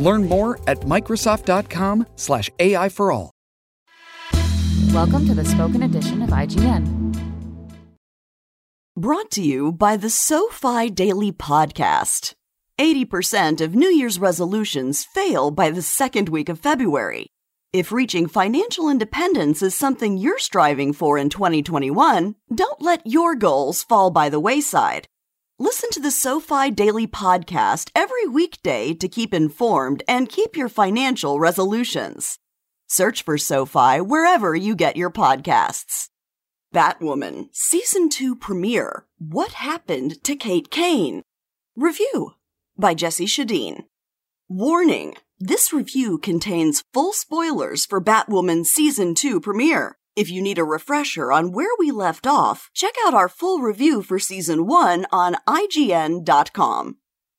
Learn more at Microsoft.com slash AI for all. Welcome to the spoken edition of IGN. Brought to you by the SoFi Daily Podcast. 80% of New Year's resolutions fail by the second week of February. If reaching financial independence is something you're striving for in 2021, don't let your goals fall by the wayside. Listen to the SoFi Daily Podcast every weekday to keep informed and keep your financial resolutions. Search for SoFi wherever you get your podcasts. Batwoman, Season 2 premiere What Happened to Kate Kane? Review by Jesse Schedeen. Warning this review contains full spoilers for Batwoman Season 2 premiere. If you need a refresher on where we left off, check out our full review for Season 1 on IGN.com.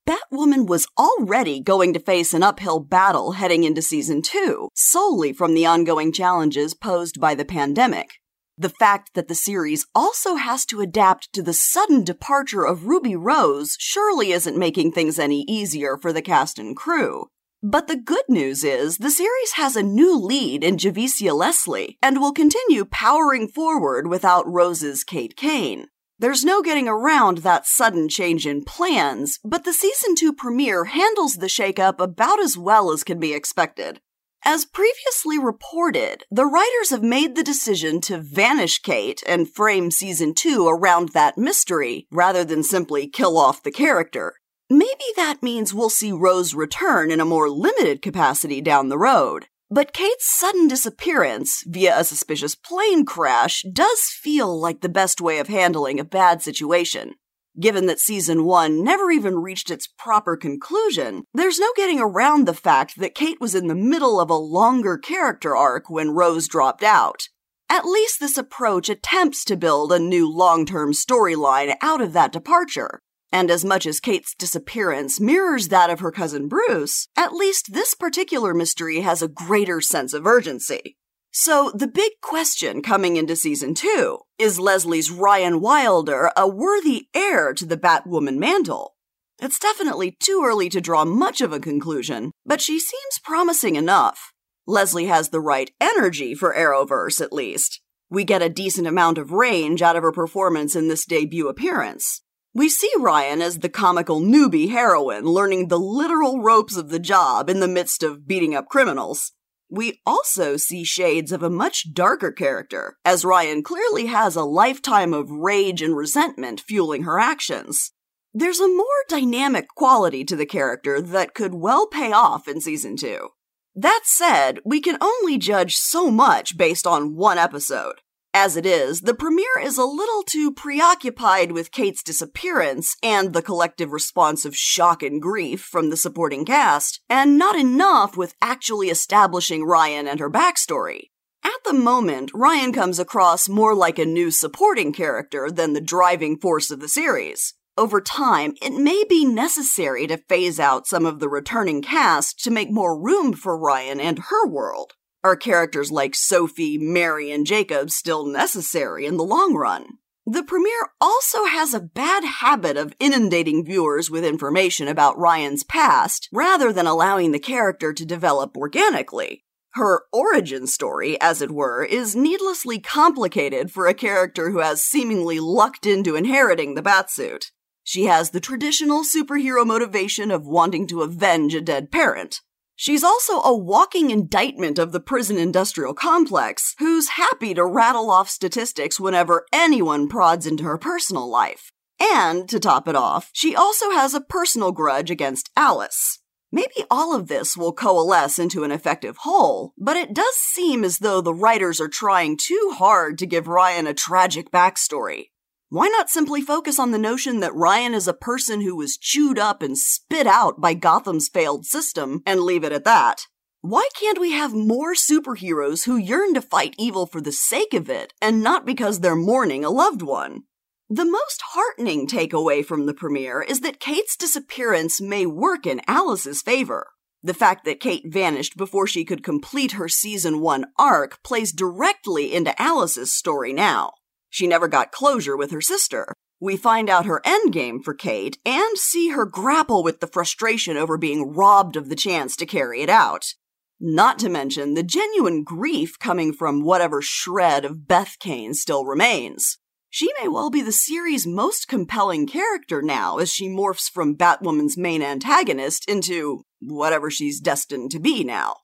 Batwoman was already going to face an uphill battle heading into Season 2, solely from the ongoing challenges posed by the pandemic. The fact that the series also has to adapt to the sudden departure of Ruby Rose surely isn't making things any easier for the cast and crew. But the good news is the series has a new lead in Javicia Leslie and will continue powering forward without Rose's Kate Kane. There's no getting around that sudden change in plans, but the season 2 premiere handles the shakeup about as well as can be expected. As previously reported, the writers have made the decision to vanish Kate and frame season 2 around that mystery rather than simply kill off the character. Maybe that means we'll see Rose return in a more limited capacity down the road. But Kate's sudden disappearance via a suspicious plane crash does feel like the best way of handling a bad situation. Given that season one never even reached its proper conclusion, there's no getting around the fact that Kate was in the middle of a longer character arc when Rose dropped out. At least this approach attempts to build a new long term storyline out of that departure. And as much as Kate's disappearance mirrors that of her cousin Bruce, at least this particular mystery has a greater sense of urgency. So, the big question coming into season two is Leslie's Ryan Wilder a worthy heir to the Batwoman mantle? It's definitely too early to draw much of a conclusion, but she seems promising enough. Leslie has the right energy for Arrowverse, at least. We get a decent amount of range out of her performance in this debut appearance. We see Ryan as the comical newbie heroine learning the literal ropes of the job in the midst of beating up criminals. We also see shades of a much darker character, as Ryan clearly has a lifetime of rage and resentment fueling her actions. There's a more dynamic quality to the character that could well pay off in season 2. That said, we can only judge so much based on one episode. As it is, the premiere is a little too preoccupied with Kate's disappearance and the collective response of shock and grief from the supporting cast, and not enough with actually establishing Ryan and her backstory. At the moment, Ryan comes across more like a new supporting character than the driving force of the series. Over time, it may be necessary to phase out some of the returning cast to make more room for Ryan and her world. Are characters like Sophie, Mary, and Jacob still necessary in the long run? The premiere also has a bad habit of inundating viewers with information about Ryan's past rather than allowing the character to develop organically. Her origin story, as it were, is needlessly complicated for a character who has seemingly lucked into inheriting the Batsuit. She has the traditional superhero motivation of wanting to avenge a dead parent. She's also a walking indictment of the prison industrial complex, who's happy to rattle off statistics whenever anyone prods into her personal life. And, to top it off, she also has a personal grudge against Alice. Maybe all of this will coalesce into an effective whole, but it does seem as though the writers are trying too hard to give Ryan a tragic backstory. Why not simply focus on the notion that Ryan is a person who was chewed up and spit out by Gotham's failed system and leave it at that? Why can't we have more superheroes who yearn to fight evil for the sake of it and not because they're mourning a loved one? The most heartening takeaway from the premiere is that Kate's disappearance may work in Alice's favor. The fact that Kate vanished before she could complete her season 1 arc plays directly into Alice's story now. She never got closure with her sister. We find out her endgame for Kate and see her grapple with the frustration over being robbed of the chance to carry it out. Not to mention the genuine grief coming from whatever shred of Beth Kane still remains. She may well be the series' most compelling character now as she morphs from Batwoman's main antagonist into whatever she's destined to be now.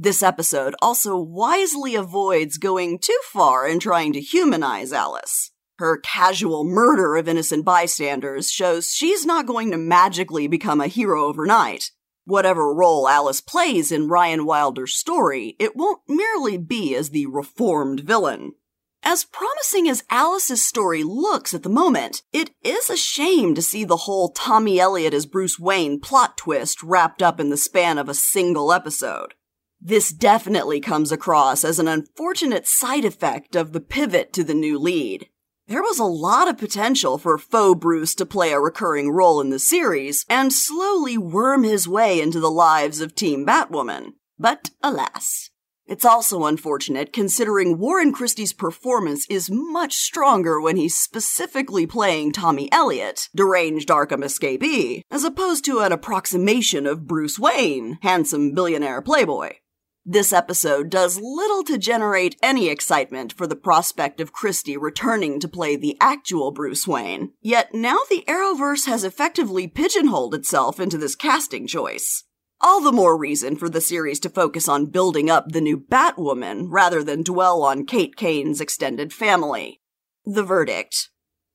This episode also wisely avoids going too far in trying to humanize Alice. Her casual murder of innocent bystanders shows she's not going to magically become a hero overnight. Whatever role Alice plays in Ryan Wilder's story, it won't merely be as the reformed villain. As promising as Alice's story looks at the moment, it is a shame to see the whole Tommy Elliot as Bruce Wayne plot twist wrapped up in the span of a single episode. This definitely comes across as an unfortunate side effect of the pivot to the new lead. There was a lot of potential for faux Bruce to play a recurring role in the series and slowly worm his way into the lives of Team Batwoman. But alas, it's also unfortunate considering Warren Christie's performance is much stronger when he's specifically playing Tommy Elliot, deranged Arkham escapee, as opposed to an approximation of Bruce Wayne, handsome billionaire playboy. This episode does little to generate any excitement for the prospect of Christie returning to play the actual Bruce Wayne, yet now the Arrowverse has effectively pigeonholed itself into this casting choice. All the more reason for the series to focus on building up the new Batwoman rather than dwell on Kate Kane's extended family. The verdict.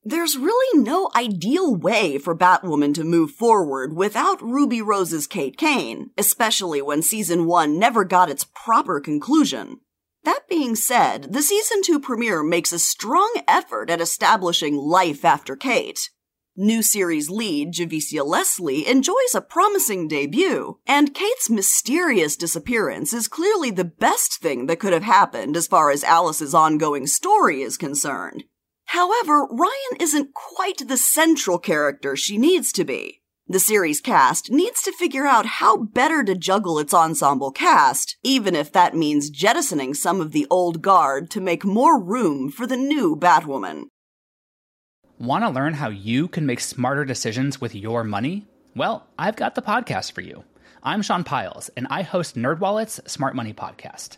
There's really no ideal way for Batwoman to move forward without Ruby Rose's Kate Kane, especially when season 1 never got its proper conclusion. That being said, the season 2 premiere makes a strong effort at establishing life after Kate, New series lead Javicia Leslie enjoys a promising debut, and Kate's mysterious disappearance is clearly the best thing that could have happened as far as Alice's ongoing story is concerned. However, Ryan isn't quite the central character she needs to be. The series cast needs to figure out how better to juggle its ensemble cast, even if that means jettisoning some of the old guard to make more room for the new Batwoman. Want to learn how you can make smarter decisions with your money? Well, I've got the podcast for you. I'm Sean Pyles, and I host NerdWallet's Smart Money Podcast.